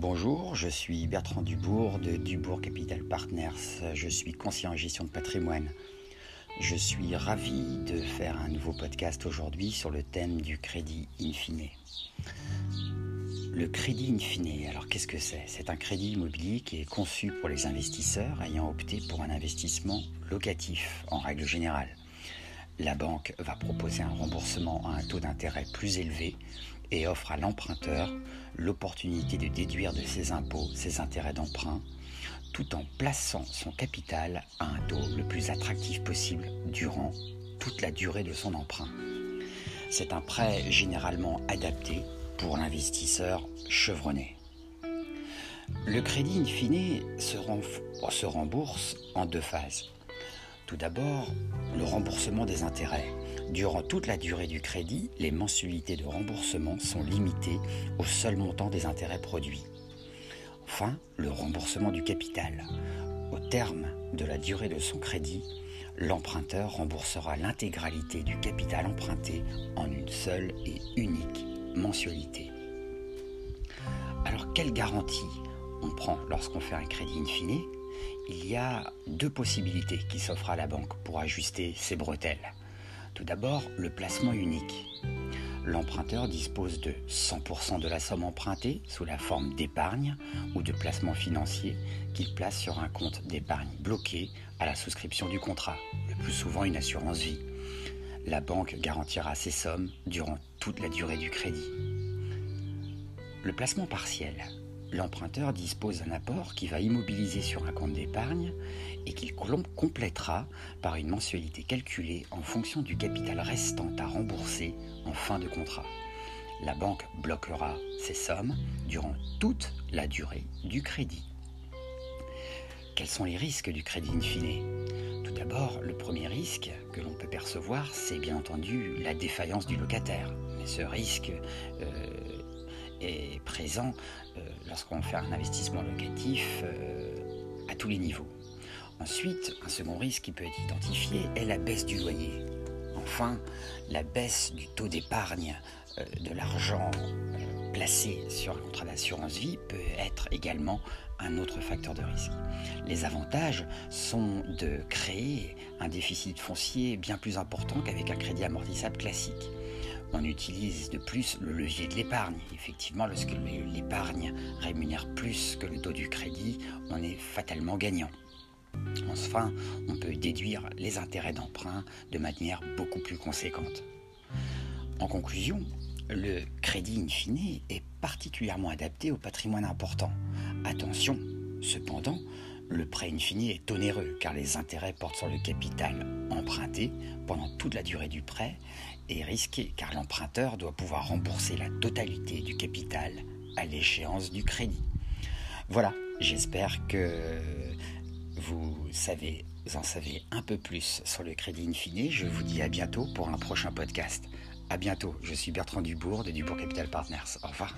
Bonjour, je suis Bertrand Dubourg de Dubourg Capital Partners. Je suis conseiller en gestion de patrimoine. Je suis ravi de faire un nouveau podcast aujourd'hui sur le thème du crédit in fine. Le crédit in fine, alors qu'est-ce que c'est? C'est un crédit immobilier qui est conçu pour les investisseurs ayant opté pour un investissement locatif en règle générale. La banque va proposer un remboursement à un taux d'intérêt plus élevé et offre à l'emprunteur l'opportunité de déduire de ses impôts ses intérêts d'emprunt tout en plaçant son capital à un taux le plus attractif possible durant toute la durée de son emprunt. C'est un prêt généralement adapté pour l'investisseur chevronné. Le crédit in fine se, se rembourse en deux phases. Tout d'abord, le remboursement des intérêts. Durant toute la durée du crédit, les mensualités de remboursement sont limitées au seul montant des intérêts produits. Enfin, le remboursement du capital. Au terme de la durée de son crédit, l'emprunteur remboursera l'intégralité du capital emprunté en une seule et unique mensualité. Alors, quelle garantie on prend lorsqu'on fait un crédit in fine? Il y a deux possibilités qui s'offrent à la banque pour ajuster ses bretelles. Tout d'abord, le placement unique. L'emprunteur dispose de 100% de la somme empruntée sous la forme d'épargne ou de placement financier qu'il place sur un compte d'épargne bloqué à la souscription du contrat, le plus souvent une assurance vie. La banque garantira ces sommes durant toute la durée du crédit. Le placement partiel l'emprunteur dispose d'un apport qui va immobiliser sur un compte d'épargne et qu'il complétera par une mensualité calculée en fonction du capital restant à rembourser en fin de contrat. La banque bloquera ces sommes durant toute la durée du crédit. Quels sont les risques du crédit in fine? Tout d'abord, le premier risque que l'on peut percevoir, c'est bien entendu la défaillance du locataire. Mais ce risque euh, est présent euh, lorsqu'on fait un investissement locatif euh, à tous les niveaux. Ensuite, un second risque qui peut être identifié est la baisse du loyer. Enfin, la baisse du taux d'épargne euh, de l'argent placé sur un contrat d'assurance vie peut être également un autre facteur de risque. Les avantages sont de créer un déficit foncier bien plus important qu'avec un crédit amortissable classique on utilise de plus le levier de l'épargne. Effectivement, lorsque l'épargne rémunère plus que le taux du crédit, on est fatalement gagnant. Enfin, on peut déduire les intérêts d'emprunt de manière beaucoup plus conséquente. En conclusion, le crédit in fine est particulièrement adapté au patrimoine important. Attention, cependant, le prêt in fine est onéreux car les intérêts portent sur le capital emprunté pendant toute la durée du prêt et risqué car l'emprunteur doit pouvoir rembourser la totalité du capital à l'échéance du crédit. Voilà, j'espère que vous savez, en savez un peu plus sur le crédit in fine. Je vous dis à bientôt pour un prochain podcast. À bientôt, je suis Bertrand Dubourg de Dubourg Capital Partners. Au revoir.